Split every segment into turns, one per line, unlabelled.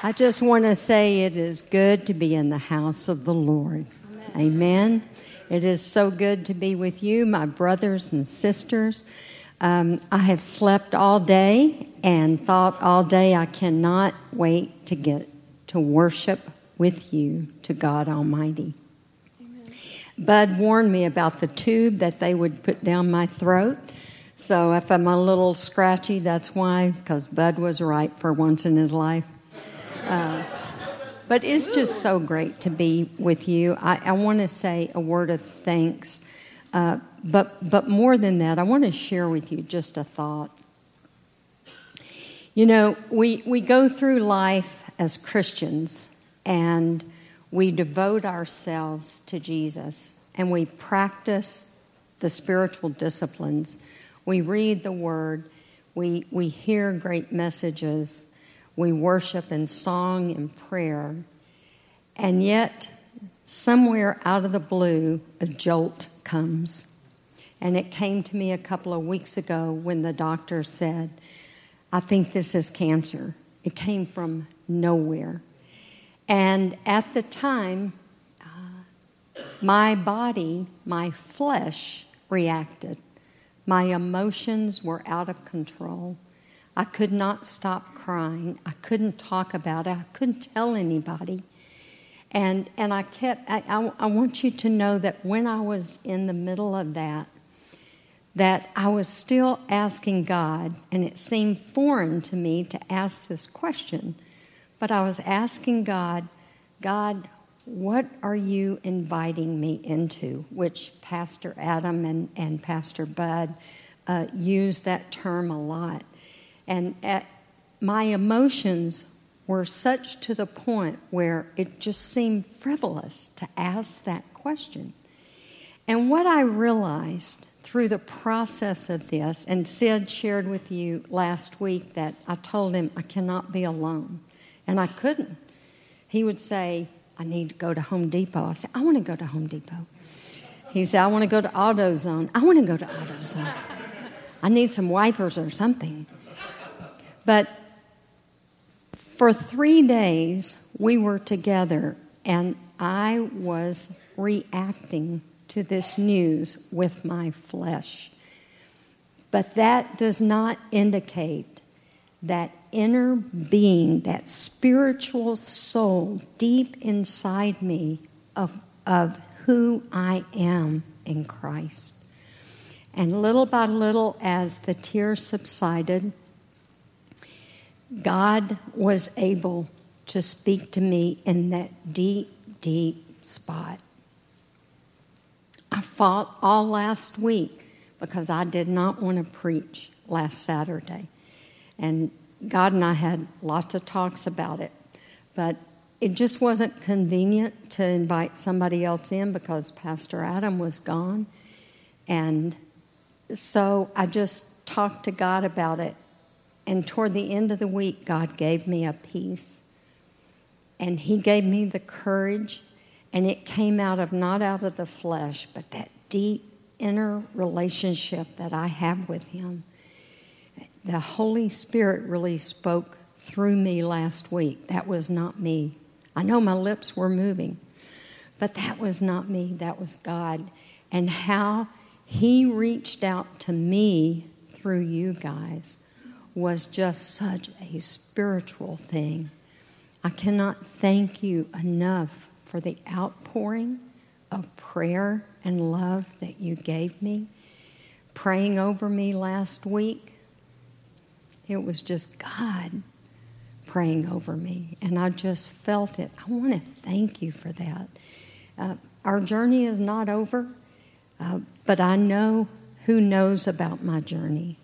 I just want to say it is good to be in the house of the Lord. Amen. Amen. It is so good to be with you, my brothers and sisters. Um, I have slept all day and thought all day I cannot wait to get to worship with you to God Almighty. Amen. Bud warned me about the tube that they would put down my throat. So if I'm a little scratchy, that's why, because Bud was right for once in his life. Uh, but it's just so great to be with you. I, I want to say a word of thanks, uh, but but more than that, I want to share with you just a thought. You know, we we go through life as Christians, and we devote ourselves to Jesus, and we practice the spiritual disciplines. We read the Word. We we hear great messages we worship in song and prayer, and yet, somewhere out of the blue, a jolt comes. And it came to me a couple of weeks ago when the doctor said, I think this is cancer. It came from nowhere. And at the time, uh, my body, my flesh reacted. My emotions were out of control. I could not stop crying. I couldn't talk about it. I couldn't tell anybody. And, and I kept, I, I, I want you to know that when I was in the middle of that, that I was still asking God, and it seemed foreign to me to ask this question, but I was asking God, God, what are you inviting me into? Which Pastor Adam and, and Pastor Bud uh, use that term a lot. And at, my emotions were such to the point where it just seemed frivolous to ask that question. And what I realized through the process of this, and Sid shared with you last week that I told him I cannot be alone. And I couldn't. He would say, I need to go to Home Depot. I said, I want to go to Home Depot. He said, I want to go to AutoZone. I want to go to AutoZone. I need some wipers or something. But for three days, we were together, and I was reacting to this news with my flesh. But that does not indicate that inner being, that spiritual soul deep inside me of, of who I am in Christ. And little by little, as the tears subsided, God was able to speak to me in that deep, deep spot. I fought all last week because I did not want to preach last Saturday. And God and I had lots of talks about it. But it just wasn't convenient to invite somebody else in because Pastor Adam was gone. And so I just talked to God about it and toward the end of the week, God gave me a peace. And He gave me the courage, and it came out of not out of the flesh, but that deep inner relationship that I have with Him. The Holy Spirit really spoke through me last week. That was not me. I know my lips were moving, but that was not me. That was God. And how He reached out to me through you guys was just such a spiritual thing. I cannot thank you enough for the outpouring of prayer and love that you gave me. Praying over me last week, it was just God praying over me, and I just felt it. I want to thank you for that. Uh, our journey is not over, uh, but I know who knows about my journey.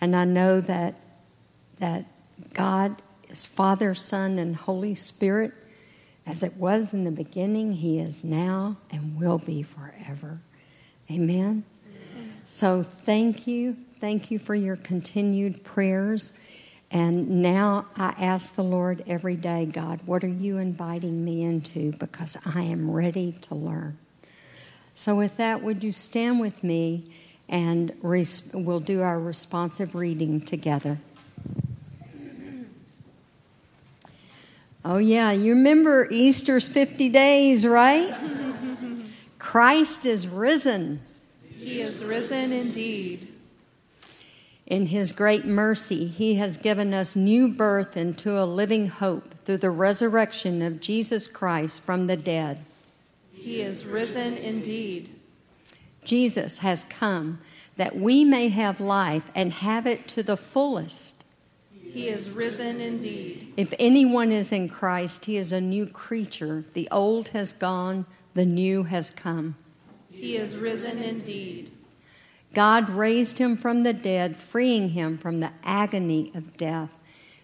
And I know that, that God is Father, Son, and Holy Spirit. As it was in the beginning, He is now and will be forever. Amen. Amen. So thank you. Thank you for your continued prayers. And now I ask the Lord every day, God, what are you inviting me into? Because I am ready to learn. So, with that, would you stand with me? And res- we'll do our responsive reading together. Oh, yeah, you remember Easter's 50 days, right? Christ is risen.
He is risen indeed.
In His great mercy, He has given us new birth into a living hope through the resurrection of Jesus Christ from the dead.
He is risen indeed.
Jesus has come that we may have life and have it to the fullest.
He is risen indeed.
If anyone is in Christ, he is a new creature. The old has gone, the new has come.
He is risen indeed.
God raised him from the dead, freeing him from the agony of death,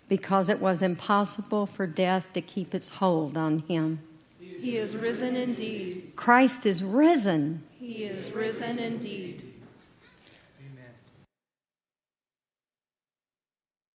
because it was impossible for death to keep its hold on him.
He is risen indeed.
Christ is risen.
He is risen indeed.